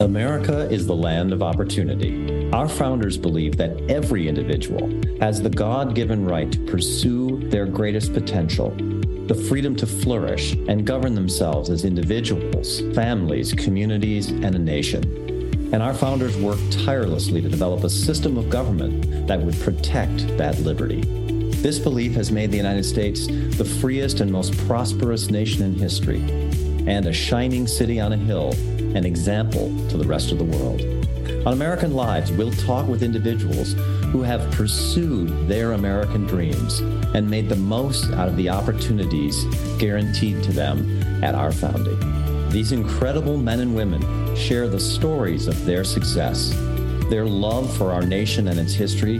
America is the land of opportunity. Our founders believe that every individual has the God given right to pursue their greatest potential, the freedom to flourish and govern themselves as individuals, families, communities, and a nation. And our founders worked tirelessly to develop a system of government that would protect that liberty. This belief has made the United States the freest and most prosperous nation in history, and a shining city on a hill an example to the rest of the world. On American Lives, we'll talk with individuals who have pursued their American dreams and made the most out of the opportunities guaranteed to them at our founding. These incredible men and women share the stories of their success, their love for our nation and its history,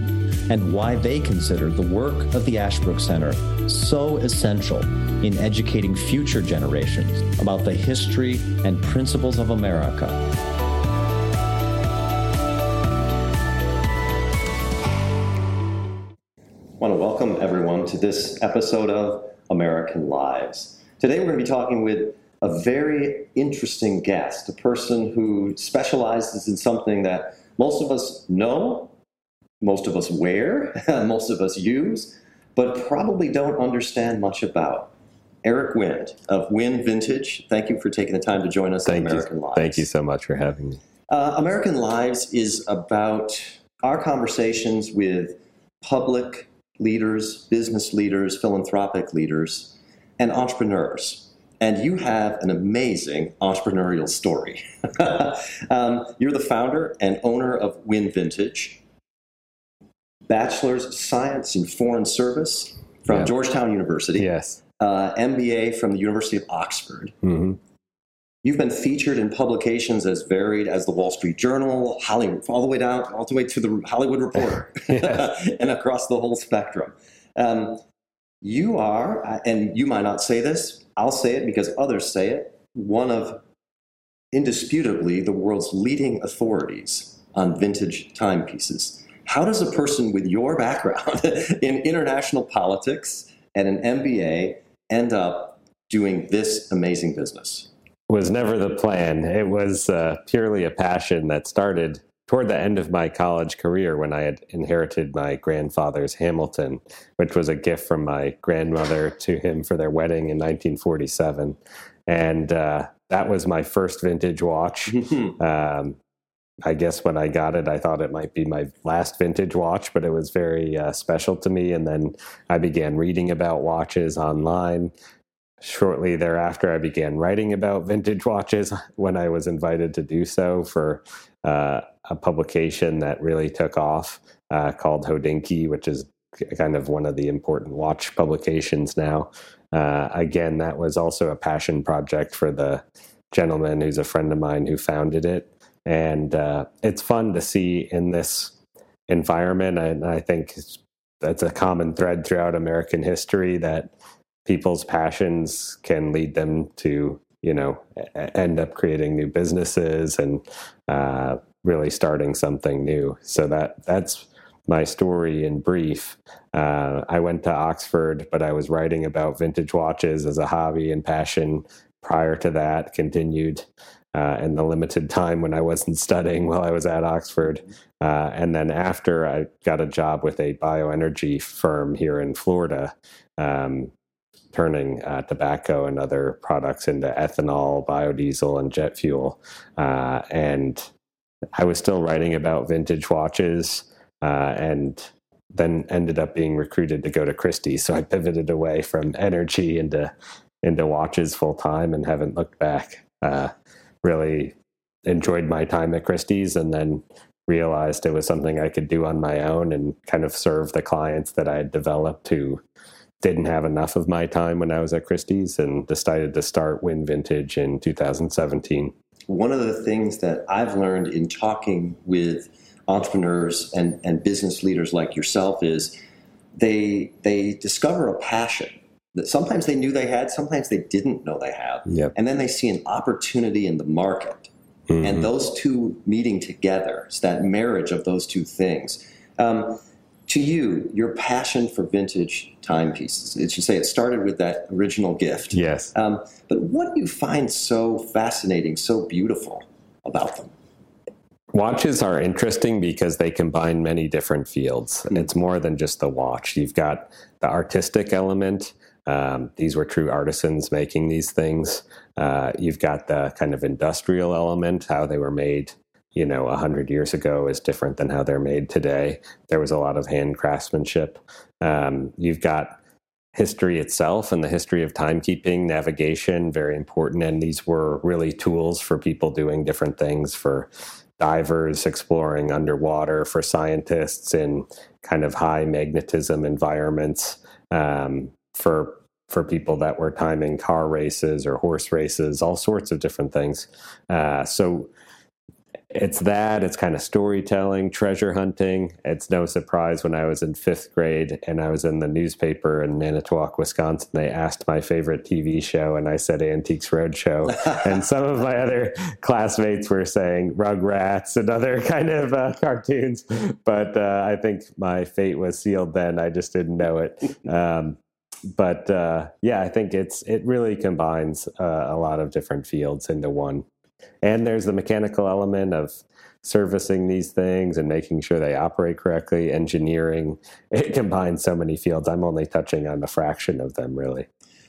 and why they consider the work of the Ashbrook Center so essential in educating future generations about the history and principles of America. I want to welcome everyone to this episode of American Lives. Today we're going to be talking with a very interesting guest, a person who specializes in something that most of us know, most of us wear, most of us use, but probably don't understand much about. Eric Wind of Wind Vintage, thank you for taking the time to join us thank on American you. Lives. Thank you so much for having me. Uh, American Lives is about our conversations with public leaders, business leaders, philanthropic leaders, and entrepreneurs. And you have an amazing entrepreneurial story. um, you're the founder and owner of Wind Vintage, bachelor's of science in foreign service from Georgetown University. Yes uh, MBA from the University of Oxford. Mm-hmm. You've been featured in publications as varied as the Wall Street Journal, Hollywood, all the way down, all the way to the Hollywood Reporter, and across the whole spectrum. Um, you are, uh, and you might not say this, I'll say it because others say it, one of indisputably the world's leading authorities on vintage timepieces. How does a person with your background in international politics and an MBA end up doing this amazing business? Was never the plan. It was uh, purely a passion that started toward the end of my college career when I had inherited my grandfather's Hamilton, which was a gift from my grandmother to him for their wedding in 1947. And uh, that was my first vintage watch. um, I guess when I got it, I thought it might be my last vintage watch, but it was very uh, special to me. And then I began reading about watches online. Shortly thereafter, I began writing about vintage watches when I was invited to do so for uh, a publication that really took off uh, called Hodinkee, which is kind of one of the important watch publications now. Uh, again, that was also a passion project for the gentleman who's a friend of mine who founded it and uh, it's fun to see in this environment. And I think that's a common thread throughout American history that people's passions can lead them to, you know, end up creating new businesses and uh, really starting something new. So that that's my story in brief. Uh, I went to Oxford, but I was writing about vintage watches as a hobby and passion prior to that. Continued uh, in the limited time when I wasn't studying while I was at Oxford. Uh, and then after, I got a job with a bioenergy firm here in Florida, um, turning uh, tobacco and other products into ethanol, biodiesel, and jet fuel. Uh, and I was still writing about vintage watches uh, and then ended up being recruited to go to Christie's. So I pivoted away from energy into into watches full time and haven't looked back. Uh, really enjoyed my time at Christie's and then realized it was something I could do on my own and kind of serve the clients that I had developed who didn't have enough of my time when I was at Christie's and decided to start Wind Vintage in 2017. One of the things that I've learned in talking with entrepreneurs and, and business leaders like yourself is they they discover a passion sometimes they knew they had, sometimes they didn't know they had. Yep. And then they see an opportunity in the market. Mm-hmm. And those two meeting together, it's that marriage of those two things. Um, to you, your passion for vintage timepieces, as you say, it started with that original gift. Yes. Um, but what do you find so fascinating, so beautiful about them? Watches are interesting because they combine many different fields. Mm-hmm. It's more than just the watch. You've got the artistic element. Um, these were true artisans making these things. Uh, you've got the kind of industrial element, how they were made, you know, 100 years ago is different than how they're made today. There was a lot of hand craftsmanship. Um, you've got history itself and the history of timekeeping, navigation, very important. And these were really tools for people doing different things for divers exploring underwater, for scientists in kind of high magnetism environments, um, for for people that were timing car races or horse races, all sorts of different things. Uh, so it's that it's kind of storytelling treasure hunting. It's no surprise when i was in fifth grade and i was in the newspaper in manitowoc wisconsin they asked my favorite tv show and i said antiques roadshow. And some of my other classmates were saying rugrats and other kind of uh, cartoons. But uh, i think my fate was sealed then. I just didn't know it. Um, but uh, yeah i think it's it really combines uh, a lot of different fields into one and there's the mechanical element of servicing these things and making sure they operate correctly, engineering. It combines so many fields. I'm only touching on a fraction of them, really.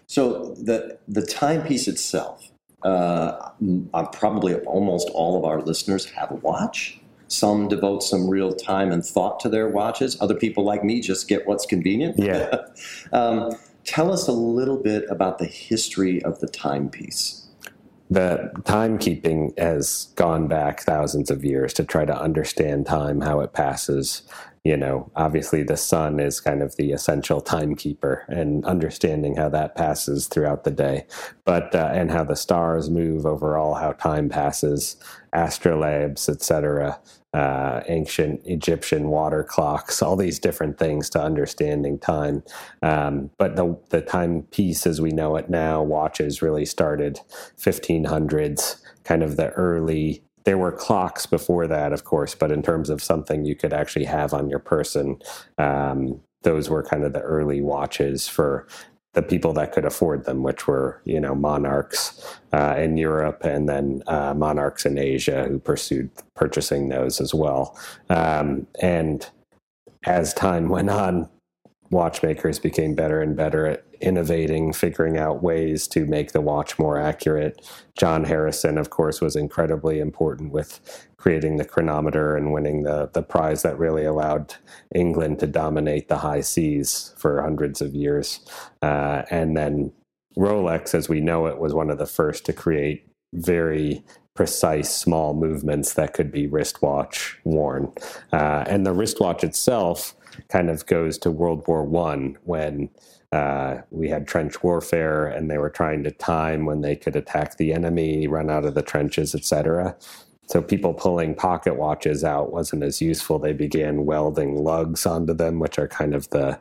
So the the timepiece itself, uh, probably almost all of our listeners have a watch. Some devote some real time and thought to their watches. Other people, like me, just get what's convenient. Yeah. um, tell us a little bit about the history of the timepiece the timekeeping has gone back thousands of years to try to understand time, how it passes. You know, obviously the sun is kind of the essential timekeeper and understanding how that passes throughout the day, but uh, and how the stars move overall, how time passes, astrolabes, etc uh, ancient Egyptian water clocks, all these different things to understanding time. Um, but the the timepiece as we know it now, watches really started 1500s, kind of the early. There were clocks before that, of course, but in terms of something you could actually have on your person, um, those were kind of the early watches for the people that could afford them, which were you know monarchs uh, in Europe and then uh, monarchs in Asia who pursued purchasing those as well. Um, and as time went on, watchmakers became better and better at innovating, figuring out ways to make the watch more accurate. John Harrison, of course, was incredibly important with creating the chronometer and winning the, the prize that really allowed England to dominate the high seas for hundreds of years. Uh, and then Rolex, as we know it, was one of the first to create very precise small movements that could be wristwatch worn. Uh, and the wristwatch itself kind of goes to World War One when uh, we had trench warfare and they were trying to time when they could attack the enemy, run out of the trenches, etc. So people pulling pocket watches out wasn't as useful. They began welding lugs onto them, which are kind of the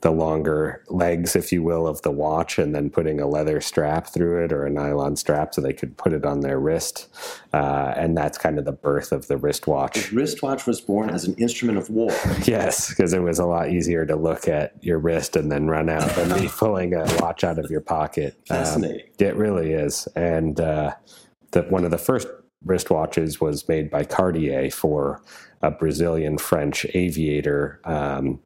the longer legs, if you will, of the watch, and then putting a leather strap through it or a nylon strap so they could put it on their wrist. Uh, and that's kind of the birth of the wristwatch. The wristwatch was born as an instrument of war. yes, because it was a lot easier to look at your wrist and then run out than me pulling a watch out of your pocket. Um, Fascinating. Um, it really is. And uh, the, one of the first wristwatches was made by Cartier for a Brazilian French aviator. Um,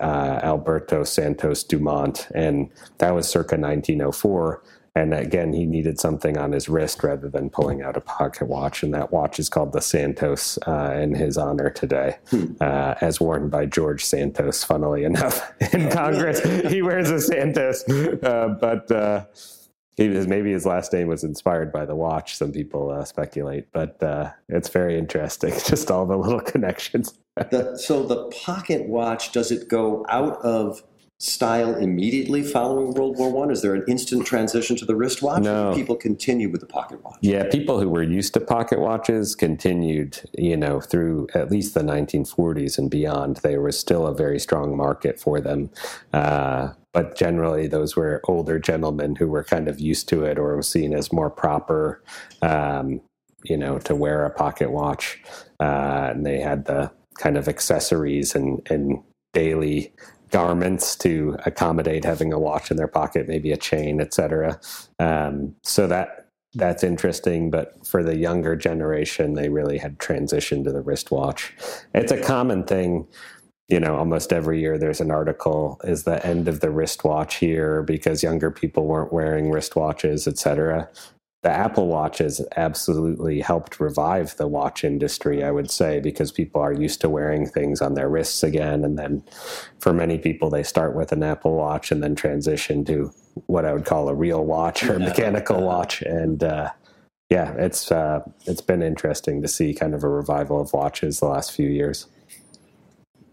uh, Alberto Santos Dumont, and that was circa 1904. And again, he needed something on his wrist rather than pulling out a pocket watch. And that watch is called the Santos uh, in his honor today, hmm. uh, as worn by George Santos, funnily enough, in Congress. he wears a Santos. Uh, but uh, he was, maybe his last name was inspired by the watch. Some people uh, speculate, but uh, it's very interesting. Just all the little connections the, so the pocket watch does it go out of style immediately following World War One? Is there an instant transition to the wristwatch? No. people continue with the pocket watch. Yeah, people who were used to pocket watches continued, you know, through at least the 1940s and beyond. There was still a very strong market for them. Uh, but generally, those were older gentlemen who were kind of used to it or was seen as more proper, um, you know, to wear a pocket watch. Uh, and they had the kind of accessories and, and daily garments to accommodate having a watch in their pocket, maybe a chain, etc. Um, so that that's interesting. But for the younger generation, they really had transitioned to the wristwatch. It's a common thing. You know, almost every year there's an article is the end of the wristwatch here because younger people weren't wearing wristwatches, et cetera the Apple Watch has absolutely helped revive the watch industry, I would say, because people are used to wearing things on their wrists again. And then for many people, they start with an Apple Watch and then transition to what I would call a real watch or a mechanical watch. And uh, yeah, it's uh, it's been interesting to see kind of a revival of watches the last few years.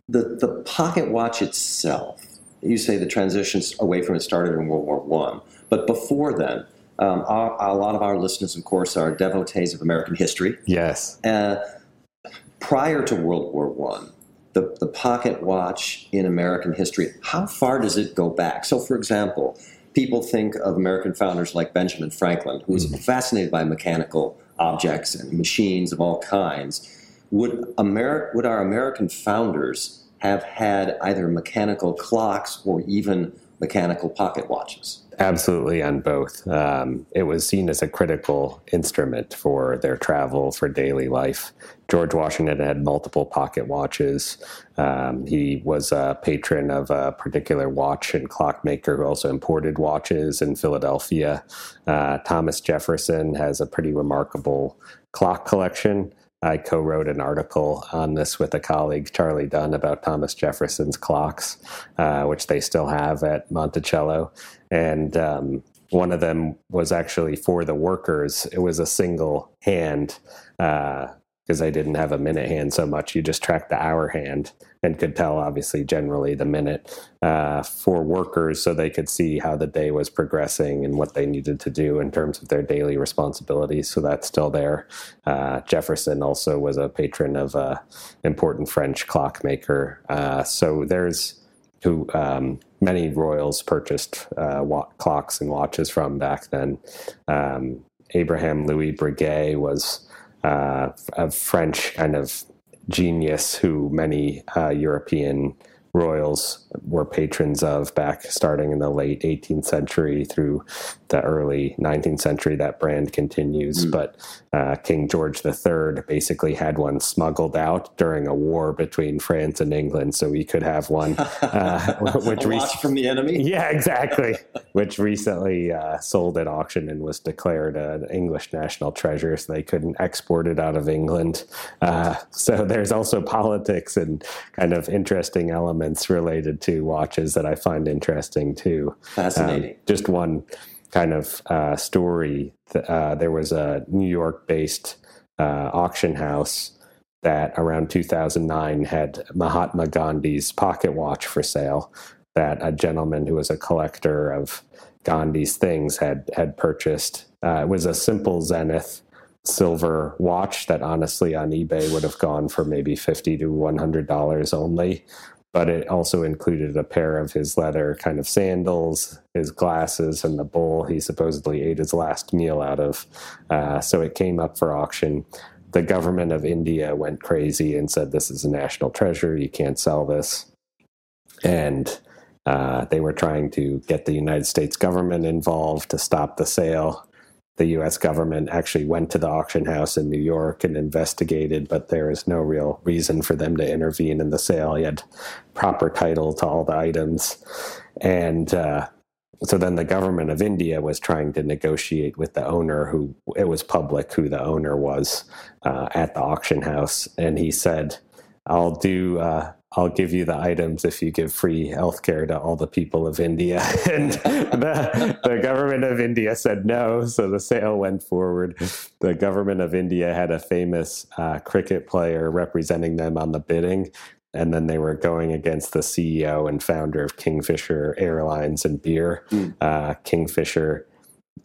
The the pocket watch itself, you say the transitions away from it started in World War One, but before then um, our, a lot of our listeners, of course, are devotees of American history. Yes. Uh, prior to World War One, the, the pocket watch in American history, how far does it go back? So, for example, people think of American founders like Benjamin Franklin, who was mm-hmm. fascinated by mechanical objects and machines of all kinds. Would, Ameri- would our American founders have had either mechanical clocks or even mechanical pocket watches? Absolutely, on both. Um, it was seen as a critical instrument for their travel, for daily life. George Washington had multiple pocket watches. Um, he was a patron of a particular watch and clockmaker who also imported watches in Philadelphia. Uh, Thomas Jefferson has a pretty remarkable clock collection. I co wrote an article on this with a colleague, Charlie Dunn, about Thomas Jefferson's clocks, uh, which they still have at Monticello. And um, one of them was actually for the workers, it was a single hand. Uh, because I didn't have a minute hand so much. You just tracked the hour hand and could tell, obviously, generally the minute uh, for workers so they could see how the day was progressing and what they needed to do in terms of their daily responsibilities. So that's still there. Uh, Jefferson also was a patron of an important French clockmaker. Uh, so there's who um, many royals purchased uh, wa- clocks and watches from back then. Um, Abraham Louis Breguet was uh, a French kind of genius who many uh, European royals were patrons of back starting in the late 18th century through the early 19th century. That brand continues, mm. but uh, King George III basically had one smuggled out during a war between France and England, so we could have one. Uh, which re- from the enemy. Yeah, exactly. which recently uh, sold at auction and was declared an English national treasure, so they couldn't export it out of England. Uh, so there's also politics and kind of interesting elements related to watches that I find interesting too. Fascinating. Um, just one kind of uh, story. Uh, there was a New York based uh, auction house that around 2009 had Mahatma Gandhi's pocket watch for sale that a gentleman who was a collector of Gandhi's things had had purchased. Uh, it was a simple Zenith silver watch that honestly on eBay would have gone for maybe 50 to 100 dollars only but it also included a pair of his leather kind of sandals, his glasses, and the bowl he supposedly ate his last meal out of. Uh, so it came up for auction. The government of India went crazy and said, This is a national treasure. You can't sell this. And uh, they were trying to get the United States government involved to stop the sale the US government actually went to the auction house in New York and investigated, but there is no real reason for them to intervene in the sale. He had proper title to all the items. And uh, so then the government of India was trying to negotiate with the owner, who it was public who the owner was uh, at the auction house. And he said, I'll do. Uh, I'll give you the items if you give free healthcare to all the people of India. and the, the, government of India said no, so the sale went forward. The government of India had a famous uh, cricket player representing them on the bidding. And then they were going against the CEO and founder of Kingfisher Airlines and Beer. Mm. Uh, Kingfisher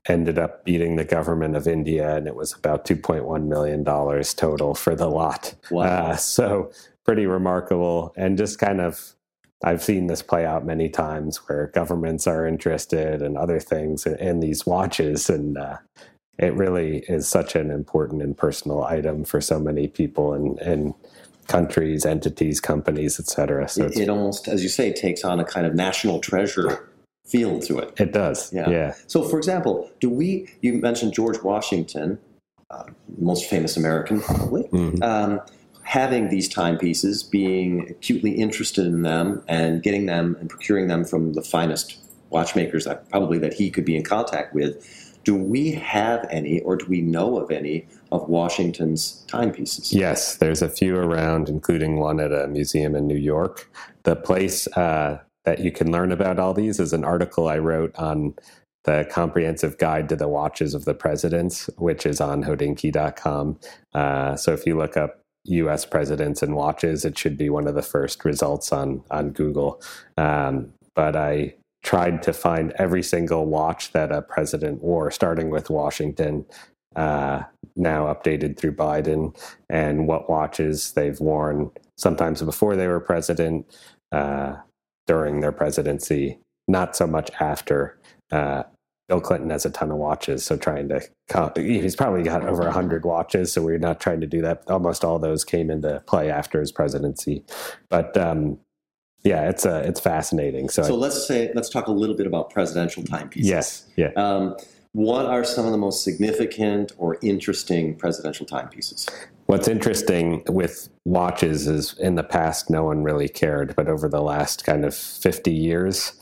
ended up beating the government of India, and it was about $2.1 million total for the lot. Wow. Uh, so pretty remarkable and just kind of I've seen this play out many times where governments are interested in other things in, in these watches, and uh, it really is such an important and personal item for so many people and, and countries, entities, companies, etc. So it, it almost, as you say, takes on a kind of national treasure feel to it. It does. Yeah. yeah. So, for example, do we? You mentioned George Washington, uh, most famous American, probably. Mm-hmm. Um, having these timepieces, being acutely interested in them, and getting them and procuring them from the finest watchmakers that probably that he could be in contact with. Do we have any, or do we know of any, of Washington's timepieces? Yes, there's a few around, including one at a museum in New York. The place uh, that you can learn about all these is an article I wrote on the comprehensive guide to the watches of the presidents, which is on hodinkee.com. Uh, so if you look up U.S. presidents and watches, it should be one of the first results on on Google. Um, but I tried to find every single watch that a president wore, starting with Washington, uh, now updated through Biden, and what watches they've worn sometimes before they were president, uh, during their presidency, not so much after. Uh, Bill Clinton has a ton of watches, so trying to count, he's probably got over hundred watches. So we're not trying to do that. Almost all those came into play after his presidency, but um, yeah, it's uh, it's fascinating. So, so I, let's say let's talk a little bit about presidential timepieces. Yes, yeah. Um, what are some of the most significant or interesting presidential timepieces? What's interesting with watches is in the past, no one really cared, but over the last kind of 50 years,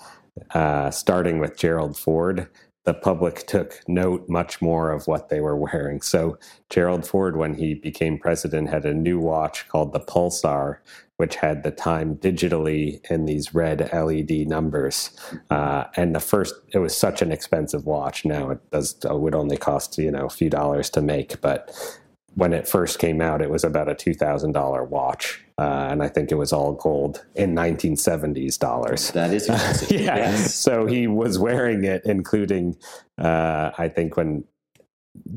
uh, starting with Gerald Ford, the public took note much more of what they were wearing. So, Gerald Ford, when he became president, had a new watch called the Pulsar, which had the time digitally in these red LED numbers. Uh, and the first, it was such an expensive watch. Now it does it would only cost you know a few dollars to make, but when it first came out, it was about a two thousand dollar watch, uh, and I think it was all gold in nineteen seventies dollars. That is expensive. yeah. Yes. So he was wearing it, including uh, I think when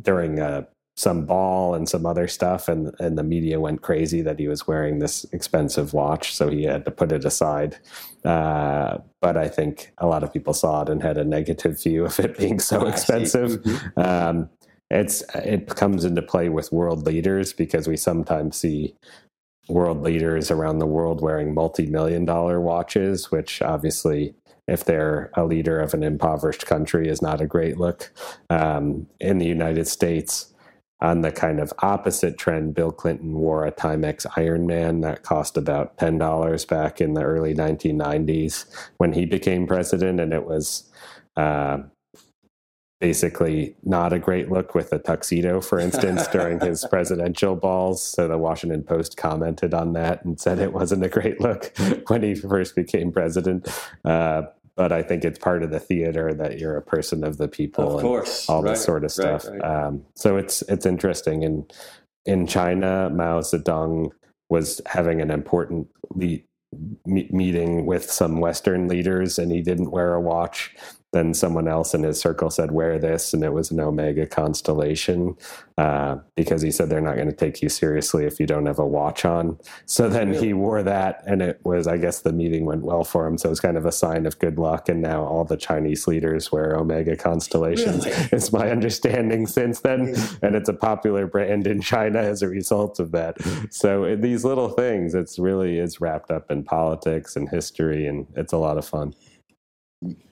during a some ball and some other stuff and and the media went crazy that he was wearing this expensive watch so he had to put it aside uh, but i think a lot of people saw it and had a negative view of it being so expensive mm-hmm. um, it's it comes into play with world leaders because we sometimes see world leaders around the world wearing multi-million dollar watches which obviously if they're a leader of an impoverished country is not a great look um, in the united states on the kind of opposite trend, Bill Clinton wore a Timex Ironman that cost about $10 back in the early 1990s when he became president. And it was uh, basically not a great look with a tuxedo, for instance, during his presidential balls. So the Washington Post commented on that and said it wasn't a great look when he first became president. Uh, but I think it's part of the theater that you're a person of the people of course. and all right, this sort of stuff. Right, right. Um, so it's it's interesting. And in China, Mao Zedong was having an important le- meeting with some Western leaders, and he didn't wear a watch then someone else in his circle said, Wear this. And it was an Omega constellation uh, because he said they're not going to take you seriously if you don't have a watch on. So then he wore that, and it was, I guess, the meeting went well for him. So it was kind of a sign of good luck. And now all the Chinese leaders wear Omega constellations, really? is my understanding since then. And it's a popular brand in China as a result of that. So these little things, it's really is wrapped up in politics and history, and it's a lot of fun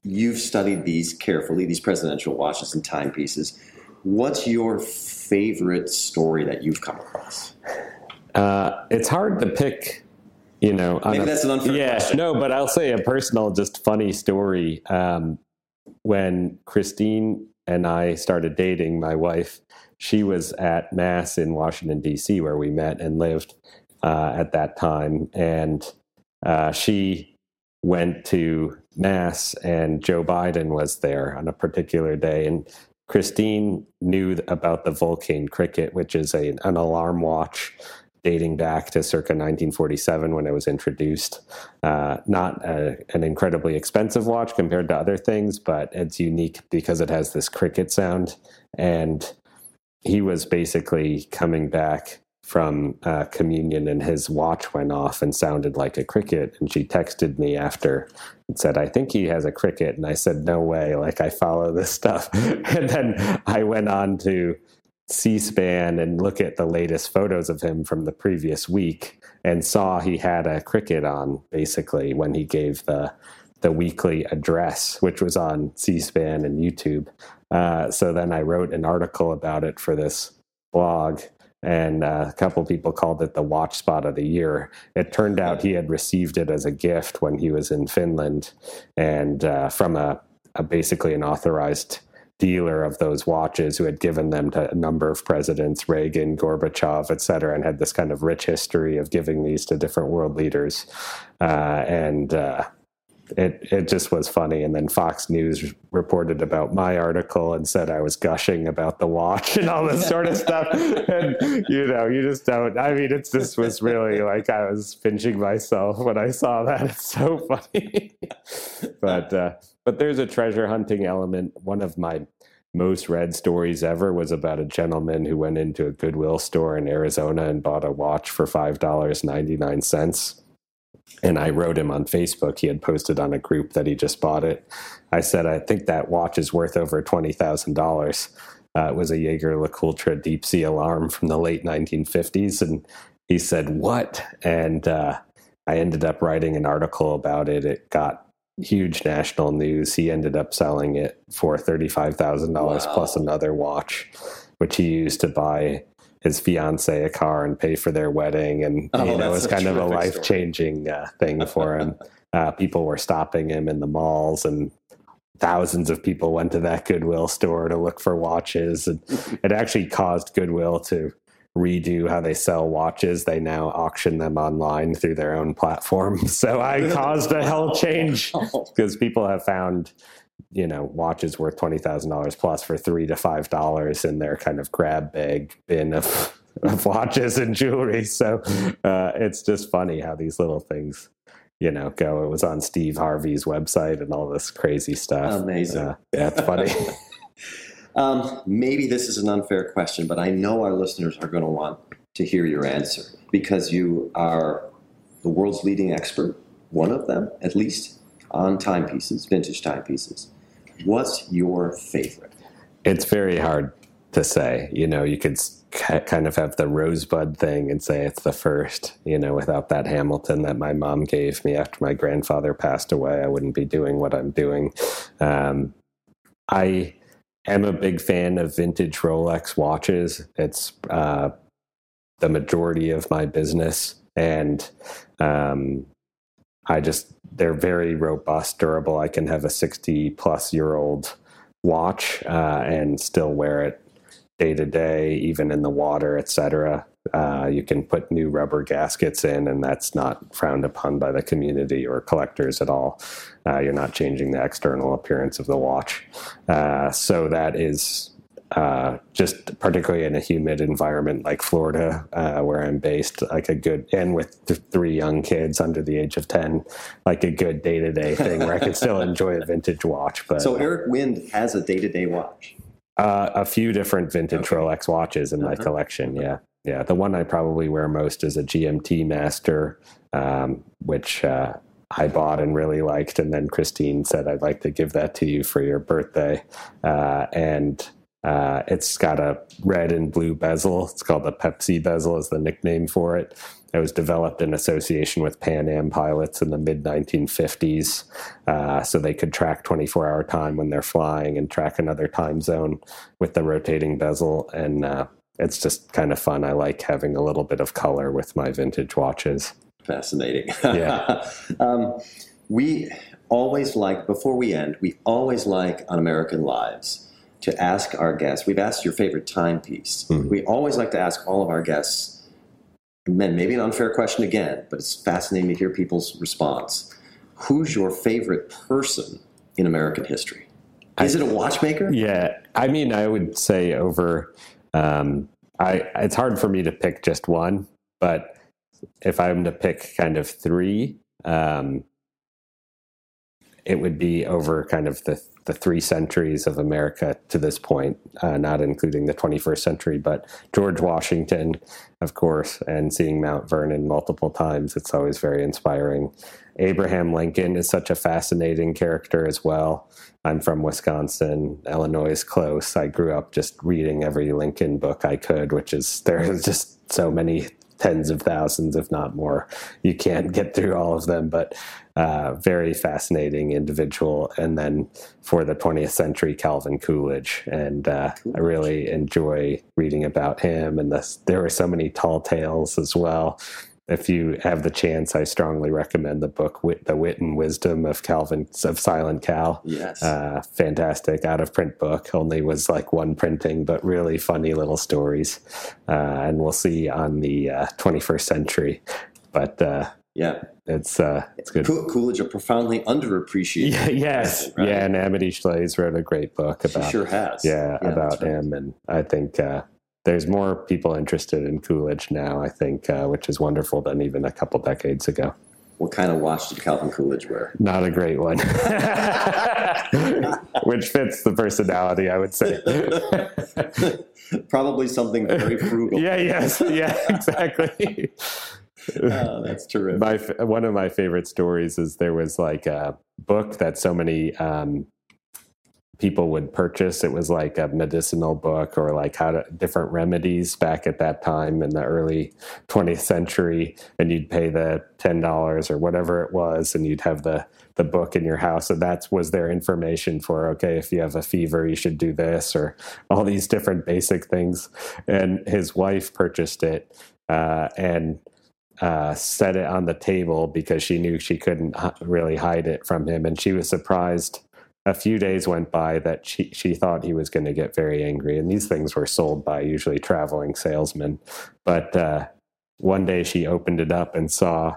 you've studied these carefully, these presidential watches and timepieces. What's your favorite story that you've come across? Uh, it's hard to pick, you know. Maybe a, that's an unfair yeah, question. no, but I'll say a personal, just funny story. Um, when Christine and I started dating, my wife, she was at Mass in Washington D.C. where we met and lived uh, at that time, and uh, she went to mass and Joe Biden was there on a particular day and Christine knew about the Vulcain cricket, which is a, an alarm watch dating back to circa 1947 when it was introduced. Uh, not a, an incredibly expensive watch compared to other things, but it's unique because it has this cricket sound. And he was basically coming back from uh, communion and his watch went off and sounded like a cricket. And she texted me after and said i think he has a cricket. And i said no way. Like i follow this stuff. And then i went on to c-span and look at the latest photos of him from the previous week and saw he had a cricket on basically when he gave the the weekly address, which was on C SPAN and YouTube. Uh, so then I wrote an article about it for this blog and uh, a couple people called it the watch spot of the year. It turned out he had received it as a gift when he was in Finland, and uh, from a, a, basically an authorized dealer of those watches who had given them to a number of presidents, Reagan, Gorbachev, et cetera, and had this kind of rich history of giving these to different world leaders. Uh, and uh, it it just was funny. And then Fox News reported about my article and said I was gushing about the watch and all this sort of stuff. And you know, you just don't. I mean, it's this was really like I was pinching myself when I saw that. It's so funny. but uh, but there's a treasure hunting element. One of my most read stories ever was about a gentleman who went into a Goodwill store in Arizona and bought a watch for five dollars ninety nine cents and I wrote him on Facebook. He had posted on a group that he just bought it. I said, I think that watch is worth over $20,000. Uh, it was a Jaeger LeCoultre deep sea alarm from the late 1950s. And he said, What? And uh, I ended up writing an article about it. It got huge national news. He ended up selling it for $35,000 wow. plus another watch, which he used to buy his fiance a car and pay for their wedding, and oh, you know, it was kind of a life changing uh, thing for him. uh, people were stopping him in the malls, and thousands of people went to that Goodwill store to look for watches. And it actually caused Goodwill to redo how they sell watches. They now auction them online through their own platform. So I caused a hell change because people have found you know watches worth twenty thousand dollars plus for three to five dollars in their kind of grab bag bin of, of watches and jewelry. So uh, it's just funny how these little things you know go. It was on Steve Harvey's website and all this crazy stuff. Amazing. Uh, yeah, it's funny. um, maybe this is an unfair question, but I know our listeners are going to want to hear your answer because you are the world's leading expert, one of them at least, on timepieces, vintage timepieces. What's your favorite? It's very hard to say. You know, you could kind of have the rosebud thing and say it's the first. You know, without that Hamilton that my mom gave me after my grandfather passed away, I wouldn't be doing what I'm doing. Um, I am a big fan of vintage Rolex watches. It's uh, the majority of my business, and um, I just they're very robust, durable. I can have a 60 plus year old watch uh, and still wear it day to day, even in the water, etc. Uh, you can put new rubber gaskets in, and that's not frowned upon by the community or collectors at all. Uh, you're not changing the external appearance of the watch. Uh, so that is uh, just particularly in a humid environment like Florida, uh, where I'm based, like a good, and with th- three young kids under the age of 10, like a good day to day thing where I can still enjoy a vintage watch. But So Eric Wind has a day to day watch? Uh, a few different vintage okay. Rolex watches in my uh-huh. collection. Yeah. Yeah. The one I probably wear most is a GMT Master, um, which, uh, I bought and really liked, and then Christine said, "I'd like to give that to you for your birthday," uh, and uh, it's got a red and blue bezel. It's called the Pepsi bezel, is the nickname for it. It was developed in association with Pan Am pilots in the mid 1950s, uh, so they could track 24 hour time when they're flying and track another time zone with the rotating bezel. And uh, it's just kind of fun. I like having a little bit of color with my vintage watches. Fascinating. Yeah. um, we always like, before we end, we always like on American Lives to ask our guests. We've asked your favorite timepiece. Mm-hmm. We always like to ask all of our guests, and then maybe an unfair question again, but it's fascinating to hear people's response. Who's your favorite person in American history? Is I, it a watchmaker? Yeah, I mean, I would say over. Um, I it's hard for me to pick just one, but if I'm to pick kind of three, um, it would be over kind of the the three centuries of America to this point, uh, not including the 21st century, but George Washington, of course, and seeing Mount Vernon multiple times, it's always very inspiring. Abraham Lincoln is such a fascinating character as well. I'm from Wisconsin. Illinois is close. I grew up just reading every Lincoln book I could, which is there's just so many tens of thousands, if not more. You can't get through all of them, but uh, very fascinating individual. And then for the 20th century, Calvin Coolidge. And uh, I really enjoy reading about him. And this, there were so many tall tales as well if you have the chance, I strongly recommend the book Wit, "The Wit and Wisdom of Calvin of Silent Cal." Yes, uh, fantastic out of print book. Only was like one printing, but really funny little stories. Uh, and we'll see on the uh, 21st century. But uh, yeah, it's uh, it's good. Coolidge, a profoundly underappreciated. Yeah, yes, right? yeah. And Amity Shlaes wrote a great book about. She sure has. Yeah, yeah about him, and I think uh, there's more people interested in Coolidge now, I think, uh, which is wonderful than even a couple decades ago. What kind of watch did Calvin Coolidge wear? Not a great one, which fits the personality, I would say. Probably something very frugal. yeah, yes, yeah, exactly. Oh, that's terrific. My one of my favorite stories is there was like a book that so many um, people would purchase. It was like a medicinal book or like how to different remedies back at that time in the early 20th century. And you'd pay the $10 or whatever it was, and you'd have the, the book in your house. And that was their information for, okay, if you have a fever, you should do this or all these different basic things. And his wife purchased it. Uh, and uh, set it on the table because she knew she couldn't really hide it from him. And she was surprised a few days went by that she, she thought he was going to get very angry. And these things were sold by usually traveling salesmen. But uh, one day she opened it up and saw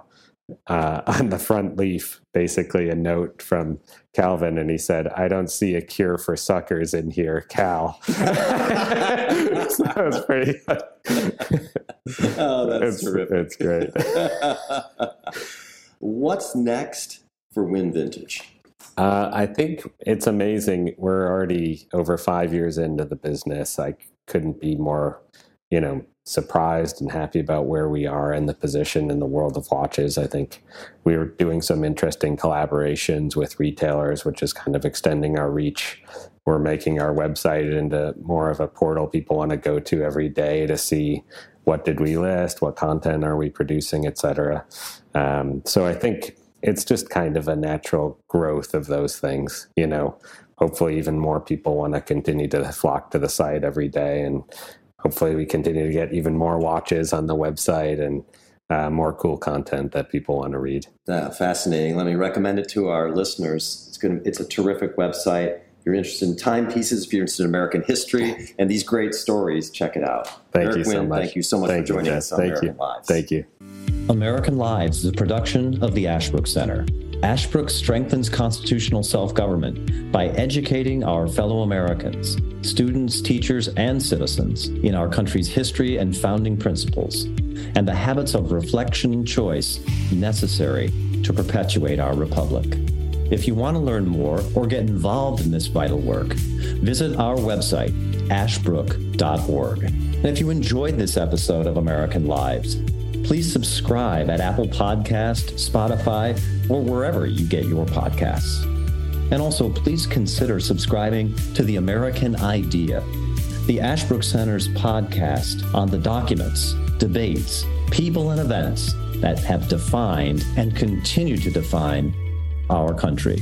uh, on the front leaf basically a note from Calvin. And he said, I don't see a cure for suckers in here, Cal. that was pretty. oh, that's it's, terrific. It's great. What's next for Wind Vintage? Uh, I think it's amazing. We're already over five years into the business. I couldn't be more, you know, surprised and happy about where we are and the position in the world of watches. I think we are doing some interesting collaborations with retailers, which is kind of extending our reach. We're making our website into more of a portal people want to go to every day to see what did we list, what content are we producing, et cetera. Um, so I think it's just kind of a natural growth of those things, you know. Hopefully, even more people want to continue to flock to the site every day, and hopefully, we continue to get even more watches on the website and uh, more cool content that people want to read. Uh, fascinating. Let me recommend it to our listeners. It's going it's a terrific website. If you're interested in timepieces, if you're interested in American history and these great stories, check it out. Thank Eric you so much. Thank you so much thank for joining you, us on thank American you. Lives. Thank you. American Lives is a production of the Ashbrook Center. Ashbrook strengthens constitutional self government by educating our fellow Americans, students, teachers, and citizens in our country's history and founding principles, and the habits of reflection and choice necessary to perpetuate our republic. If you want to learn more or get involved in this vital work, visit our website, ashbrook.org. And if you enjoyed this episode of American Lives, please subscribe at Apple Podcast, Spotify, or wherever you get your podcasts. And also, please consider subscribing to The American Idea, the Ashbrook Center's podcast on the documents, debates, people, and events that have defined and continue to define our country.